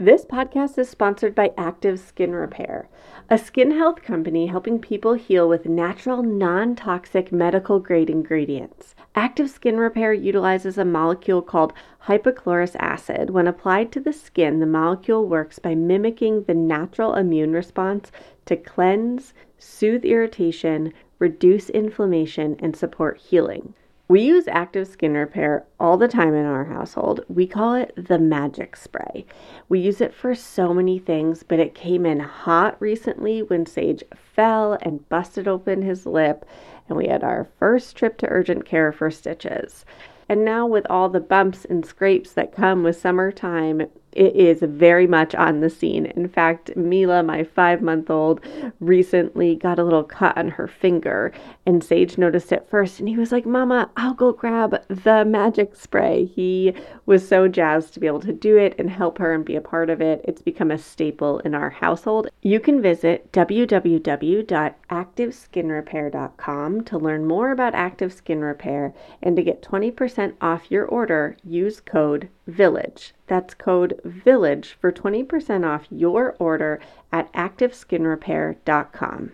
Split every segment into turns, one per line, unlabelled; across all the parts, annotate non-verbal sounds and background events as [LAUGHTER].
This podcast is sponsored by Active Skin Repair, a skin health company helping people heal with natural, non toxic medical grade ingredients. Active Skin Repair utilizes a molecule called hypochlorous acid. When applied to the skin, the molecule works by mimicking the natural immune response to cleanse, soothe irritation, reduce inflammation, and support healing. We use active skin repair all the time in our household. We call it the magic spray. We use it for so many things, but it came in hot recently when Sage fell and busted open his lip, and we had our first trip to urgent care for stitches. And now, with all the bumps and scrapes that come with summertime, it is very much on the scene. In fact, Mila, my five month old, recently got a little cut on her finger, and Sage noticed it first, and he was like, Mama, I'll go grab the magic spray. He was so jazzed to be able to do it and help her and be a part of it. It's become a staple in our household. You can visit www.activeskinrepair.com to learn more about active skin repair and to get 20% off your order, use code VILLAGE. That's code VILLAGE for 20% off your order at activeskinrepair.com.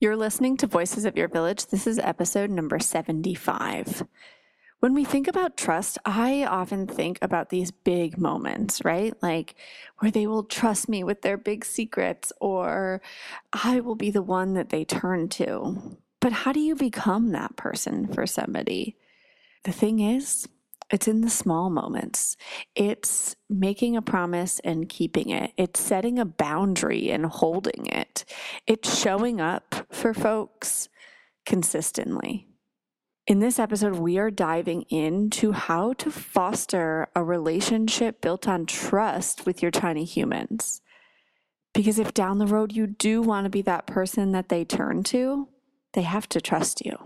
You're listening to Voices of Your Village. This is episode number 75. When we think about trust, I often think about these big moments, right? Like where they will trust me with their big secrets, or I will be the one that they turn to. But how do you become that person for somebody? The thing is, it's in the small moments. It's making a promise and keeping it. It's setting a boundary and holding it. It's showing up for folks consistently. In this episode, we are diving into how to foster a relationship built on trust with your tiny humans. Because if down the road you do want to be that person that they turn to, they have to trust you.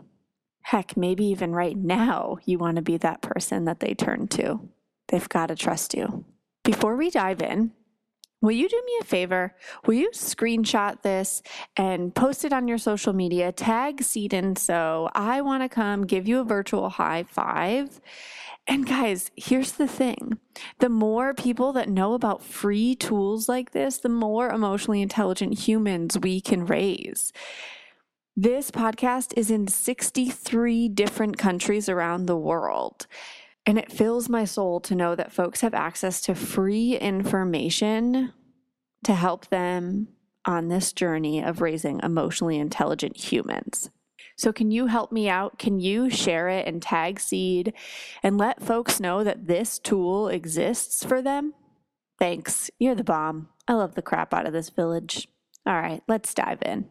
Heck, maybe even right now, you want to be that person that they turn to. They've got to trust you. Before we dive in, will you do me a favor? Will you screenshot this and post it on your social media? Tag Seed and Sew I want to come give you a virtual high five. And guys, here's the thing the more people that know about free tools like this, the more emotionally intelligent humans we can raise. This podcast is in 63 different countries around the world. And it fills my soul to know that folks have access to free information to help them on this journey of raising emotionally intelligent humans. So, can you help me out? Can you share it and tag seed and let folks know that this tool exists for them? Thanks. You're the bomb. I love the crap out of this village. All right, let's dive in.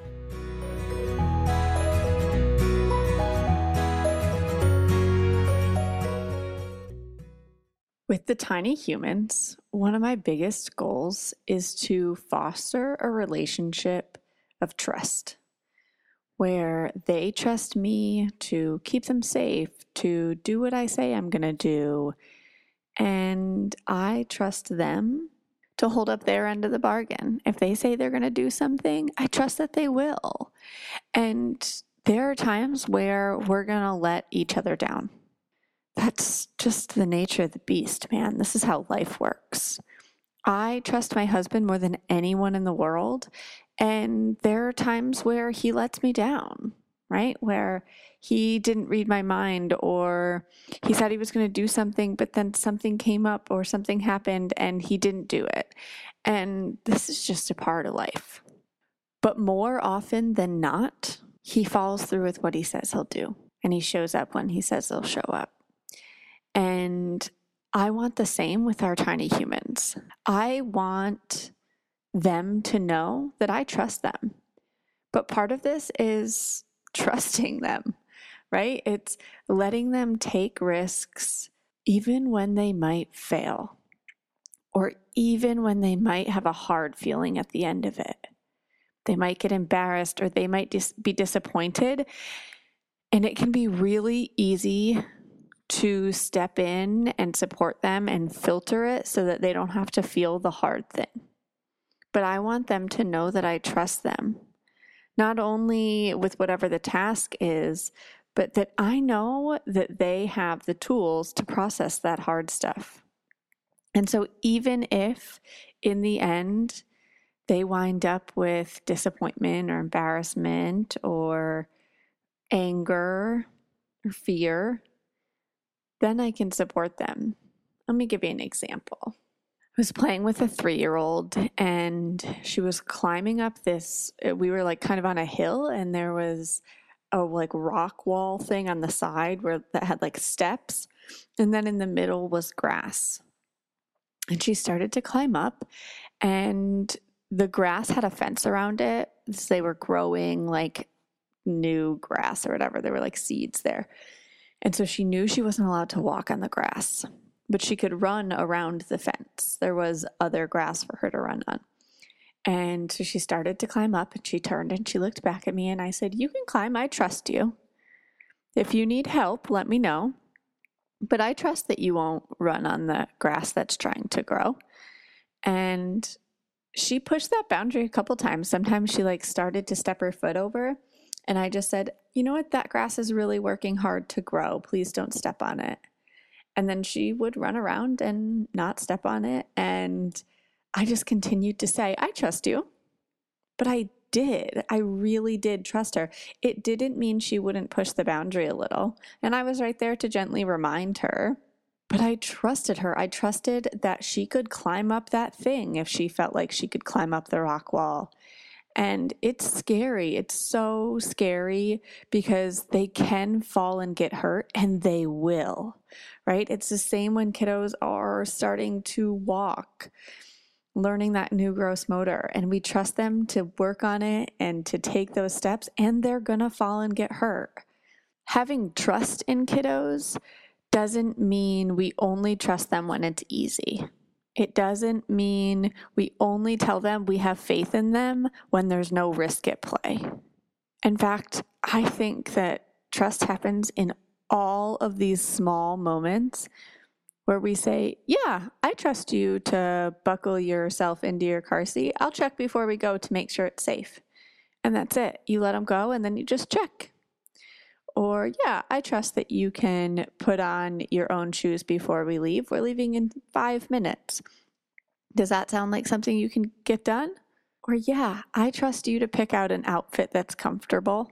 With the tiny humans, one of my biggest goals is to foster a relationship of trust where they trust me to keep them safe, to do what I say I'm going to do, and I trust them to hold up their end of the bargain. If they say they're going to do something, I trust that they will. And there are times where we're going to let each other down that's just the nature of the beast, man. This is how life works. I trust my husband more than anyone in the world. And there are times where he lets me down, right? Where he didn't read my mind or he said he was going to do something, but then something came up or something happened and he didn't do it. And this is just a part of life. But more often than not, he follows through with what he says he'll do. And he shows up when he says he'll show up. And I want the same with our tiny humans. I want them to know that I trust them. But part of this is [LAUGHS] trusting them, right? It's letting them take risks even when they might fail. or even when they might have a hard feeling at the end of it. They might get embarrassed or they might dis- be disappointed. And it can be really easy to step in and support them and filter it so that they don't have to feel the hard thing. But I want them to know that I trust them, not only with whatever the task is, but that I know that they have the tools to process that hard stuff. And so, even if in the end they wind up with disappointment or embarrassment or anger or fear, then I can support them. Let me give you an example. I was playing with a three year old and she was climbing up this. Uh, we were like kind of on a hill and there was a like rock wall thing on the side where that had like steps. And then in the middle was grass. And she started to climb up and the grass had a fence around it. So they were growing like new grass or whatever. There were like seeds there. And so she knew she wasn't allowed to walk on the grass, but she could run around the fence. There was other grass for her to run on. And so she started to climb up and she turned and she looked back at me and I said, You can climb. I trust you. If you need help, let me know. But I trust that you won't run on the grass that's trying to grow. And she pushed that boundary a couple times. Sometimes she like started to step her foot over. And I just said, you know what? That grass is really working hard to grow. Please don't step on it. And then she would run around and not step on it. And I just continued to say, I trust you. But I did. I really did trust her. It didn't mean she wouldn't push the boundary a little. And I was right there to gently remind her but I trusted her. I trusted that she could climb up that thing if she felt like she could climb up the rock wall. And it's scary. It's so scary because they can fall and get hurt, and they will, right? It's the same when kiddos are starting to walk, learning that new gross motor, and we trust them to work on it and to take those steps, and they're gonna fall and get hurt. Having trust in kiddos doesn't mean we only trust them when it's easy. It doesn't mean we only tell them we have faith in them when there's no risk at play. In fact, I think that trust happens in all of these small moments where we say, Yeah, I trust you to buckle yourself into your car seat. I'll check before we go to make sure it's safe. And that's it. You let them go and then you just check. Or, yeah, I trust that you can put on your own shoes before we leave. We're leaving in five minutes. Does that sound like something you can get done? Or, yeah, I trust you to pick out an outfit that's comfortable.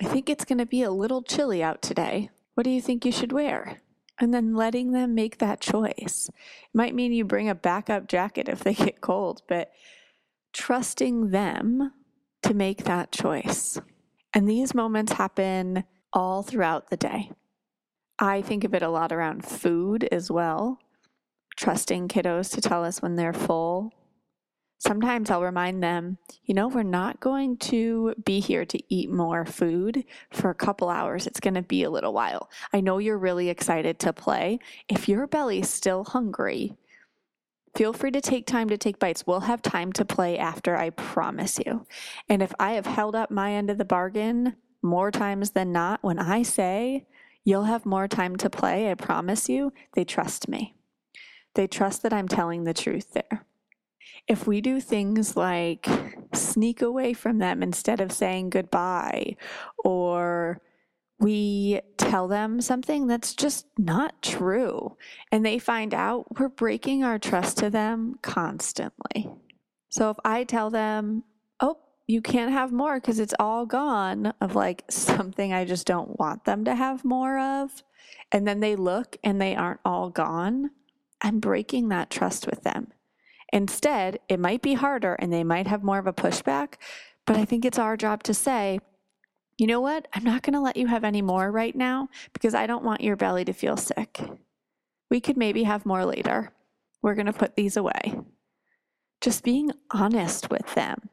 I think it's going to be a little chilly out today. What do you think you should wear? And then letting them make that choice. It might mean you bring a backup jacket if they get cold, but trusting them to make that choice. And these moments happen all throughout the day. I think of it a lot around food as well, trusting kiddos to tell us when they're full. Sometimes I'll remind them, you know, we're not going to be here to eat more food for a couple hours. It's going to be a little while. I know you're really excited to play. If your belly's still hungry, Feel free to take time to take bites. We'll have time to play after, I promise you. And if I have held up my end of the bargain more times than not, when I say you'll have more time to play, I promise you, they trust me. They trust that I'm telling the truth there. If we do things like sneak away from them instead of saying goodbye or we tell them something that's just not true and they find out, we're breaking our trust to them constantly. So if I tell them, oh, you can't have more because it's all gone, of like something I just don't want them to have more of, and then they look and they aren't all gone, I'm breaking that trust with them. Instead, it might be harder and they might have more of a pushback, but I think it's our job to say, you know what? I'm not going to let you have any more right now because I don't want your belly to feel sick. We could maybe have more later. We're going to put these away. Just being honest with them.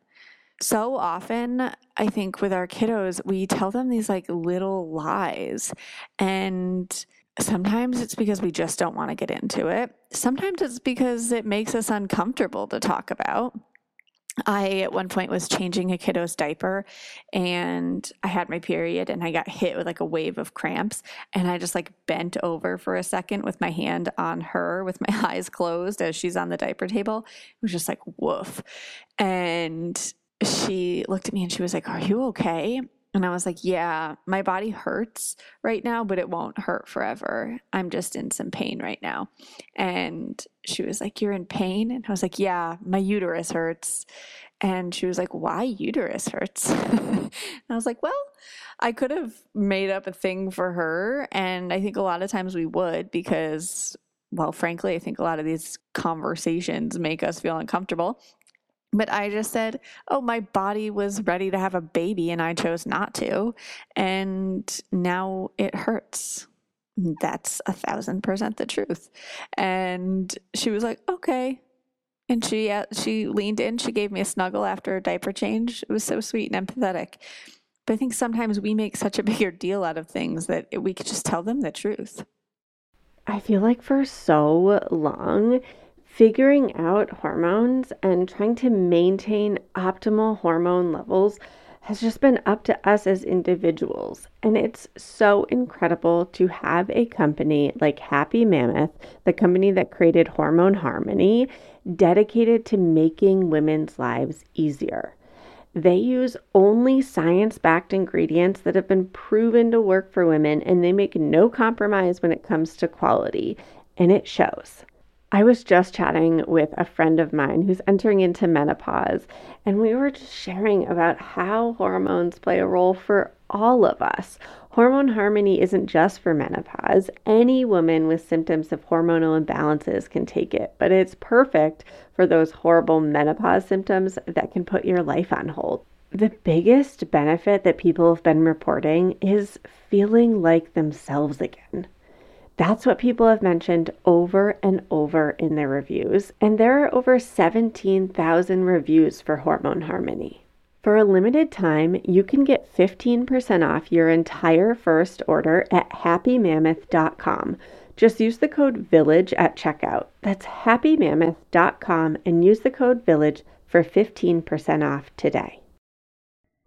So often, I think with our kiddos, we tell them these like little lies. And Sometimes it's because we just don't want to get into it. Sometimes it's because it makes us uncomfortable to talk about. I at one point was changing a kiddo's diaper and I had my period and I got hit with like a wave of cramps and I just like bent over for a second with my hand on her with my [LAUGHS] eyes closed as she's on the diaper table. It was just like woof. And she looked at me and she was like, "Are you okay?" And I was like, yeah, my body hurts right now, but it won't hurt forever. I'm just in some pain right now. And she was like, You're in pain? And I was like, Yeah, my uterus hurts. And she was like, Why uterus hurts? [LAUGHS] and I was like, Well, I could have made up a thing for her. And I think a lot of times we would because, well, frankly, I think a lot of these conversations make us feel uncomfortable. But I just said, oh, my body was ready to have a baby and I chose not to. And now it hurts. That's a thousand percent the truth. And she was like, okay. And she uh, she leaned in. She gave me a snuggle after a diaper change. It was so sweet and empathetic. But I think sometimes we make such a bigger deal out of things that we could just tell them the truth.
I feel like for so long, figuring out hormones and trying to maintain optimal hormone levels has just been up to us as individuals. And it's so incredible to have a company like Happy Mammoth, the company that created Hormone Harmony, dedicated to making women's lives easier. They use only science backed ingredients that have been proven to work for women, and they make no compromise when it comes to quality, and it shows. I was just chatting with a friend of mine who's entering into menopause, and we were just sharing about how hormones play a role for all of us. Hormone harmony isn't just for menopause. Any woman with symptoms of hormonal imbalances can take it, but it's perfect for those horrible menopause symptoms that can put your life on hold. The biggest benefit that people have been reporting is feeling like themselves again. That's what people have mentioned over and over in their reviews. And there are over 17,000 reviews for Hormone Harmony. For a limited time, you can get 15% off your entire first order at happymammoth.com. Just use the code VILLAGE at checkout. That's happymammoth.com and use the code VILLAGE for 15% off today.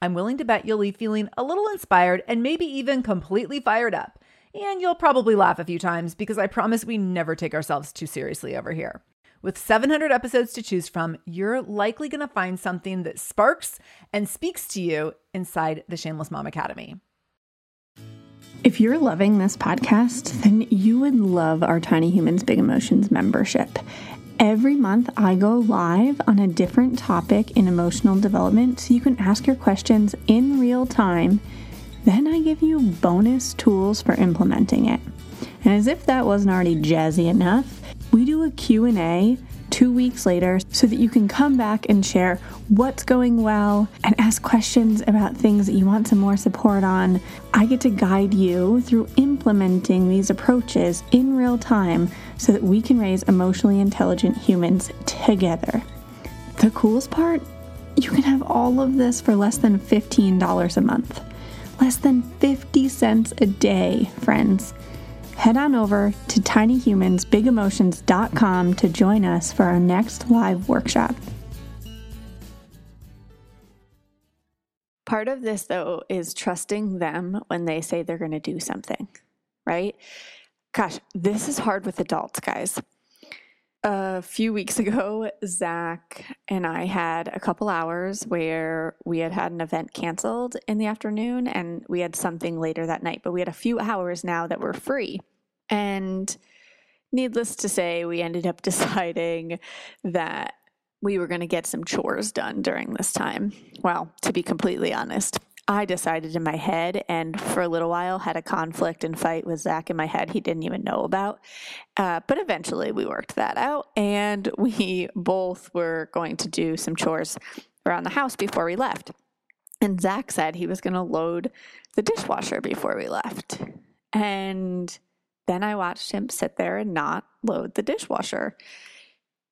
I'm willing to bet you'll leave feeling a little inspired and maybe even completely fired up. And you'll probably laugh a few times because I promise we never take ourselves too seriously over here. With 700 episodes to choose from, you're likely going to find something that sparks and speaks to you inside the Shameless Mom Academy.
If you're loving this podcast, then you would love our Tiny Humans Big Emotions membership. Every month, I go live on a different topic in emotional development so you can ask your questions in real time. Then I give you bonus tools for implementing it. And as if that wasn't already jazzy enough, we do a Q&A two weeks later so that you can come back and share what's going well and ask questions about things that you want some more support on. I get to guide you through implementing these approaches in real time so that we can raise emotionally intelligent humans together. The coolest part? You can have all of this for less than $15 a month. Less than 50 cents a day, friends. Head on over to tinyhumansbigemotions.com to join us for our next live workshop. Part of this, though, is trusting them when they say they're going to do something, right? Gosh, this is hard with adults, guys. A few weeks ago, [LAUGHS] Zach and I had a couple hours where we had had an event canceled in the afternoon and we had something later that night, but we had a few hours now that were free. And needless to say, we ended up [LAUGHS] deciding that we were going to get some chores done during this time. Well, to be completely honest, I decided in my head, and for a little while had a conflict and fight with Zach in my head he didn't even know about. Uh, but eventually we worked that out, and [LAUGHS] we both were going to do some chores around the house before we left. And Zach said he was going to load the dishwasher before we left. And then I watched him sit there and not load the dishwasher.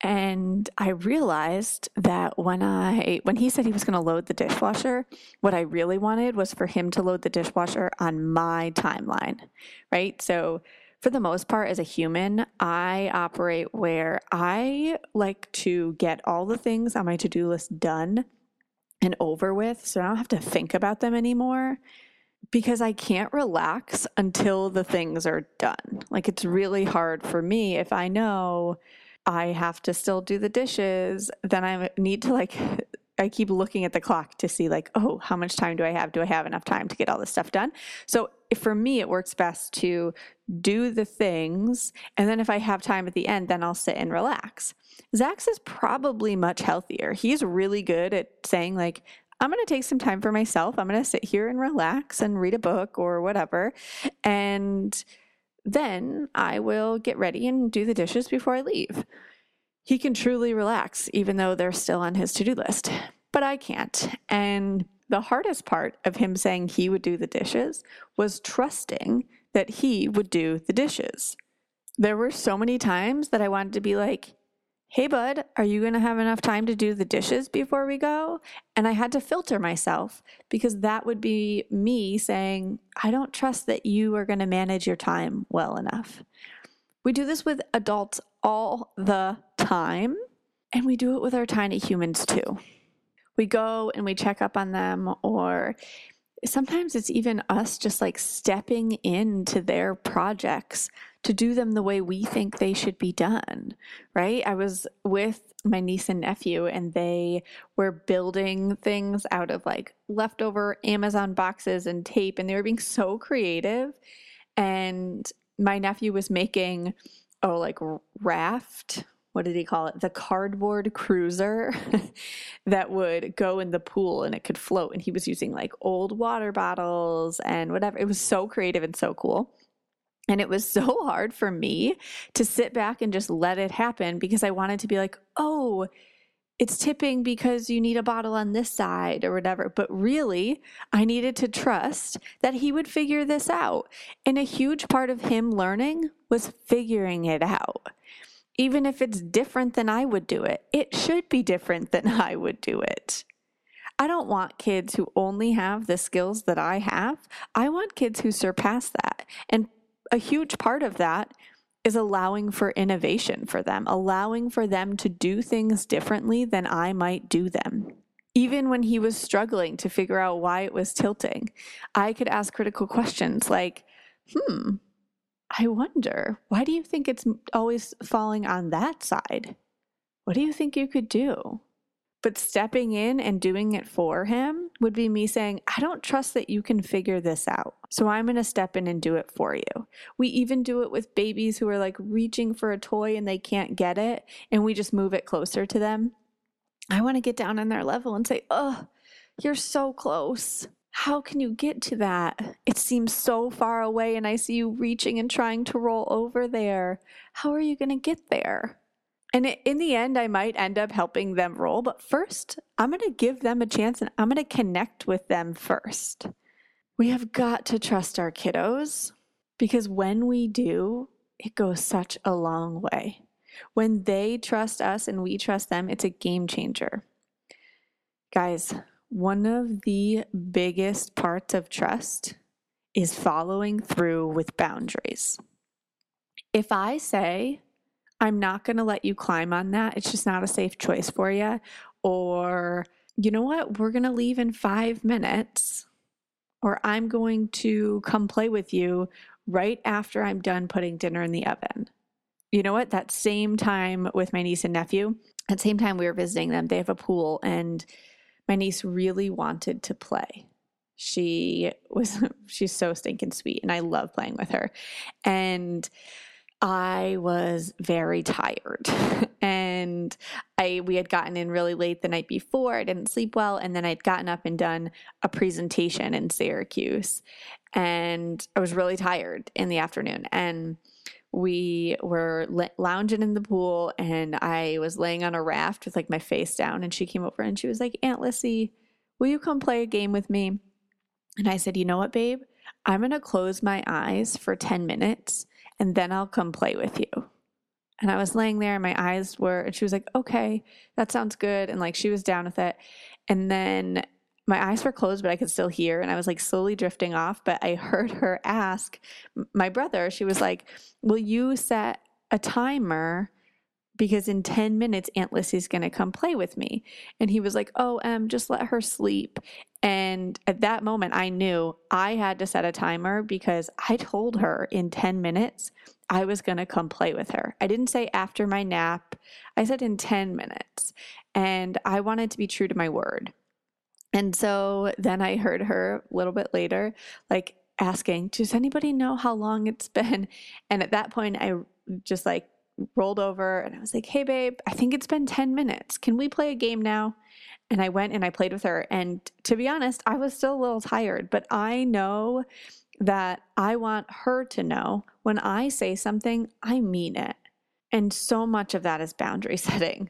And I realized that when I when he said he was going to load the dishwasher, what I really wanted was for him to load the dishwasher on my timeline, right? So for the most part as a human, I operate where I like to get all the things on my to-do list done and over with so I don't have to think about them anymore because I can't relax until the things are done. Like it's really hard for me if I know I have to still do the dishes, then I need to like [LAUGHS] I keep looking at the clock to see like, oh, how much time do I have? Do I have enough time to get all this stuff done? So for me, it works best to do the things, and then if I have time at the end, then I'll sit and relax. Zach's is probably much healthier. He's really good at saying like, I'm going to take some time for myself. I'm going to sit here and relax and read a book or whatever, and then I will get ready and do the dishes before I leave. He can truly relax, even though they're still on his to do list. But I can't. And the hardest part of him saying he would do the dishes was trusting that he would do the dishes. There were so many times that I wanted to be like, hey, bud, are you going to have enough time to do the dishes before we go? And I had to filter myself because that would be me saying, I don't trust that you are going to manage your time well enough. We do this with adults all the time, and we do it with our tiny humans too. We go and we check up on them, or sometimes it's even us just like stepping into their projects to do them the way we think they should be done, right? I was with my niece and nephew and they were building things out of like leftover Amazon boxes and tape and they were being so creative. And my nephew was making oh like raft what did he call it? The cardboard cruiser [LAUGHS] that would go in the pool and it could float. And he was using like old water bottles and whatever. It was so creative and so cool and it was so [LAUGHS] hard for me to sit back and just let it happen because I wanted to be like, oh, it's tipping because you need a bottle on this side or whatever. But really, I needed to trust that he would figure this out. And a huge part of him learning was figuring it out. Even if it's different than I would do it, it should be different than [LAUGHS] I would do it. I don't want kids who only have the skills that I have. I want kids who surpass that. And a huge part of that is allowing for innovation for them, allowing for them to do things differently than I might do them. Even when he was struggling to figure out why it was tilting, I could ask critical questions like, hmm, I wonder, why do you think it's always falling on that side? What do you think you could do? But stepping in and doing it for him would be me saying, I don't trust that you can figure this out. So I'm going to step in and do it for you. We even do it with babies who are like reaching for a toy and they can't get it, and we just move it closer to them. I want to get down on their level and say, Oh, you're so close. How can you get to that? It seems so far away, and I see you reaching and trying to roll over there. How are you going to get there? And in the end, I might end up helping them roll, but first, I'm going to give them a chance and I'm going to connect with them first. We have got to trust our kiddos because when we do, it goes such a long way. When they trust us and we trust them, it's a game changer. Guys, one of the biggest parts of trust is following through with boundaries. If I say, I'm not going to let you climb on that. It's just not a safe choice for you. Or, you know what? We're going to leave in five minutes. Or I'm going to come play with you right after I'm done putting dinner in the oven. you know what? That same time with my niece and nephew, at the same time we were visiting them, they have a pool and my niece really wanted to play. She was [LAUGHS] she's so stinking sweet and I love playing with her. And I was very tired [LAUGHS] and I we had gotten in really late the night before. I didn't sleep well and then I'd gotten up and done a presentation in Syracuse and I was really tired in the afternoon and we were lounging in the pool and I was laying on a raft with like my face down and she came over and she was like, "Aunt Lissy, will you come play a game with me?" And I said, "You know what, babe? I'm going to close my eyes for 10 minutes and then I'll come play with you. And I was laying there and my eyes were, and she was like, okay, that sounds good. And like she was down with it. And then my eyes were closed, but I could still hear. And I was like slowly drifting off. But I heard her ask my brother, she was like, will you set a timer? Because in 10 minutes, Aunt Lissy's going to come play with me. And he was like, Oh, um, just let her sleep. And at that moment, I knew I had to set a timer because I told her in 10 minutes I was going to come play with her. I didn't say after my nap, I said in 10 minutes. And I wanted to be true to my word. And so then I heard her a little bit later, like asking, Does anybody know how long it's [LAUGHS] been? And at that point, I just like rolled over and I was like, Hey, babe, I think it's been 10 minutes. Can we play a game now? And I went and I played with her. And to be honest, I was still a little tired, but I know that I want her to know when I say something, I mean it. And so much of that is boundary [LAUGHS] setting.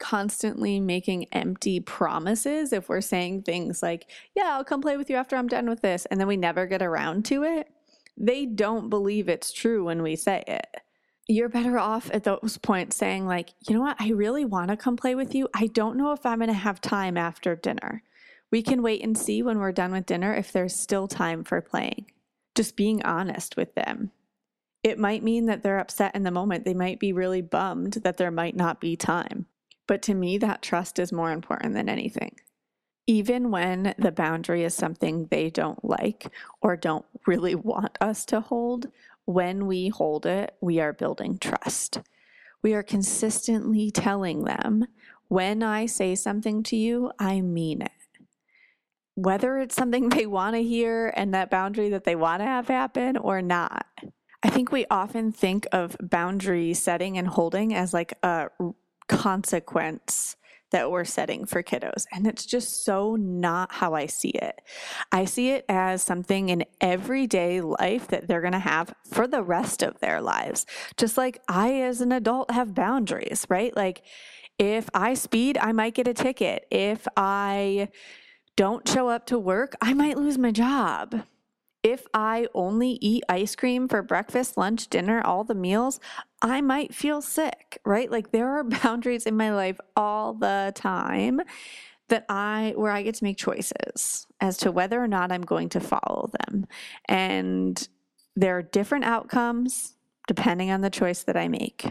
constantly making empty promises if we're saying things like, Yeah, I'll come play with you after I'm done with this, and then we never get around to it, they don't believe it's true when we say it. You're better off at those points saying, like, you know what, I really want to come play with you. I don't know if I'm going to have time after dinner. We can wait and see when we're done with dinner if there's still time for playing. Just being honest with them. It might mean that they're upset in the moment. They might be really bummed that there might not be time. But to me, that trust is more important than anything. Even when the boundary is something they don't like or don't really want us to hold, when we hold it, we are building trust. We are consistently telling them, when I say something to you, I mean it. Whether it's something they want to hear and that boundary that they want to have happen or not. I think we often think of boundary setting and holding as like a consequence that we're setting for kiddos. And it's just so not how I see it. I see it as something in everyday life that they're going to have for the rest of their lives. Just like I, as an adult, have boundaries, right? Like if I speed, I might get a ticket. If I don't show up to work, I might lose my job. If I only eat ice cream for breakfast, lunch, dinner, all the meals, I might feel sick, right? Like there are [LAUGHS] boundaries in my life all the time that I where I get to make choices as to whether or not I'm going to follow them. And there are different outcomes depending on the choice that I make.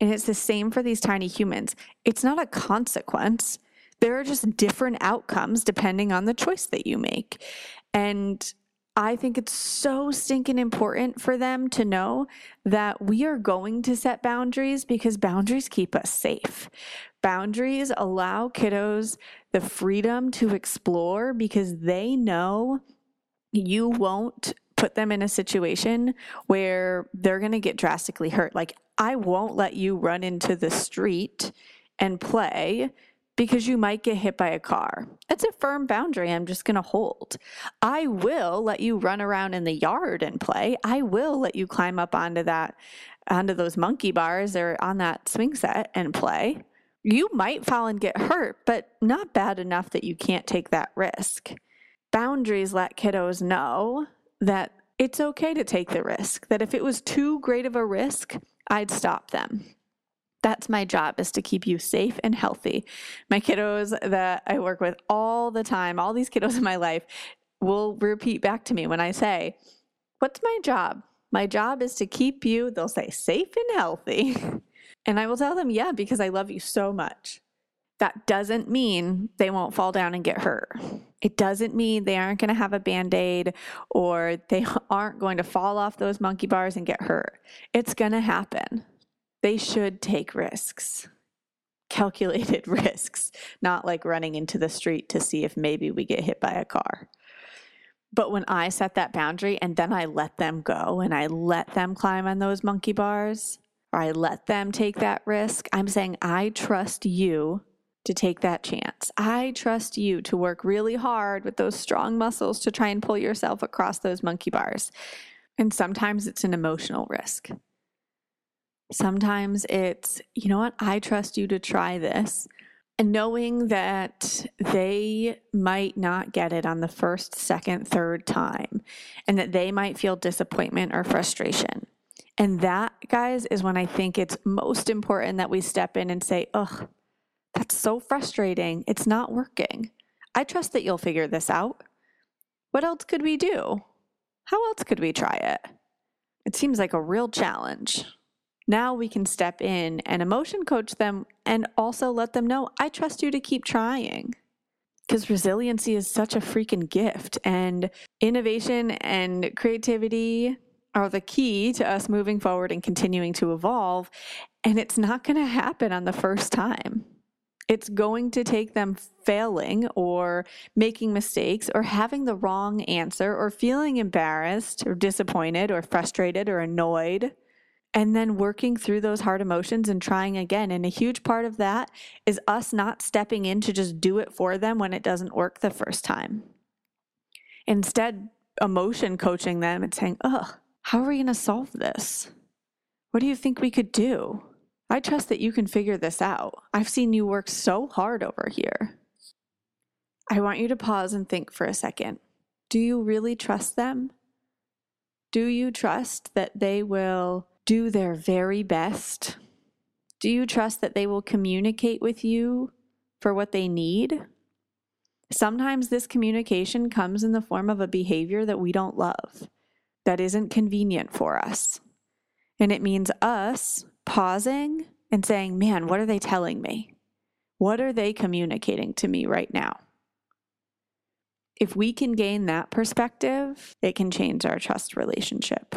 And it's the same for these tiny humans. It's not a consequence. There are just different outcomes depending on the choice that you make. And I think it's so stinking important for them to know that we are going to set boundaries because boundaries keep us safe. Boundaries allow kiddos the freedom to explore because they know you won't put them in a situation where they're going to get drastically hurt. Like, I won't let you run into the street and play because you might get hit by a car. It's a firm boundary I'm just going to hold. I will let you run around in the yard and play. I will let you climb up onto that onto those monkey bars or on that swing set and play. You might fall and get hurt, but not bad enough that you can't take that risk. Boundaries let kiddos know that it's okay to take the risk, that if it was too great of a risk, I'd stop them that's my job is to keep you safe and healthy. My kiddos that I work with all the time, all these kiddos [LAUGHS] in my life will repeat back to me when I say, What's my job? My job is to keep you, they'll say, safe and healthy. [LAUGHS] And I will tell them, Yeah, because I love you so much. That doesn't mean they won't fall down and get hurt. It doesn't mean they aren't going to have a band aid or they [LAUGHS] aren't going to fall off those monkey bars and get hurt. It's going to happen they should take risks, calculated [LAUGHS] risks, not like running into the street to see if maybe we get hit by a car. But when I set that boundary and then I let them go and I let them climb on those monkey bars or I let them take that risk, I'm saying, I trust you to take that chance. I trust you to work really hard with those strong muscles to try and pull yourself across those monkey bars. And sometimes it's an emotional risk. Sometimes it's, you know what, I trust you to try this. And knowing that they might not get it on the first, second, third time, and that they might feel disappointment or frustration. And that, guys, is when I think it's most important that we step in and say, ugh, that's so frustrating. It's not working. I trust that you'll figure this out. What else could we do? How else could we try it? It seems like a real challenge. Now we can step in and emotion coach them and also let them know, I trust you to keep trying. Because resiliency is such a freaking gift, and innovation and creativity are the key to us moving forward and continuing to evolve. And it's not going to happen on the first time. It's going to take them failing or making mistakes or having the wrong answer or feeling embarrassed or disappointed or frustrated or annoyed and then working through those hard emotions and trying again. And a huge part of that is us not stepping in to just do it for them when it doesn't work the first time. Instead, emotion coaching them and saying, Ugh, how are we going to solve this? What do you think we could do? I trust that you can figure this out. I've seen you work so hard over here. I want you to pause and think for a second. Do you really trust them? Do you trust that they will do their very best? Do you trust that they will communicate with you for what they need? Sometimes this communication comes in the form of a behavior that we don't love, that isn't convenient for us. And it means us pausing and saying, man, what are they telling me? What are they communicating to me right now? If we can gain that perspective, it can change our trust relationship.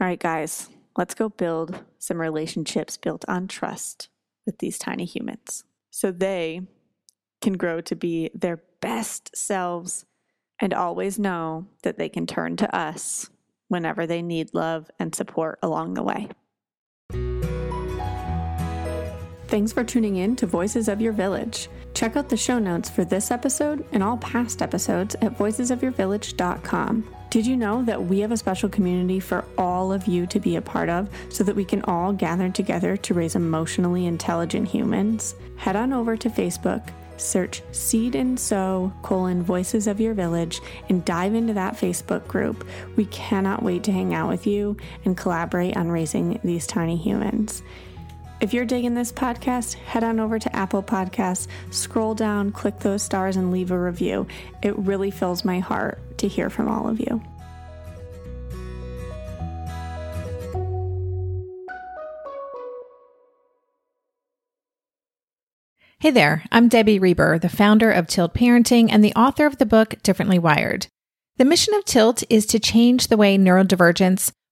All right, guys, let's go build some relationships built on trust with these tiny humans so they can grow to be their best selves and always know that they can turn to us whenever they need love and support along the way. Thanks for tuning in to Voices of Your Village. Check out the show notes for this episode and all past episodes at voicesofyourvillage.com. Did you know that we have a special community for all of you to be a part of so that we can all gather together to raise emotionally intelligent humans? Head on over to Facebook, search Seed and Sew colon Voices of Your Village and dive into that Facebook group. We cannot wait to hang out with you and collaborate on raising these tiny humans. If you're digging this podcast, head on over to Apple Podcasts, scroll down, click those stars, and leave a review. It really fills my heart to hear from all of you.
Hey there, I'm Debbie Reber, the founder of Tilt Parenting and the author of the book Differently Wired. The mission of Tilt is to change the way neurodivergence,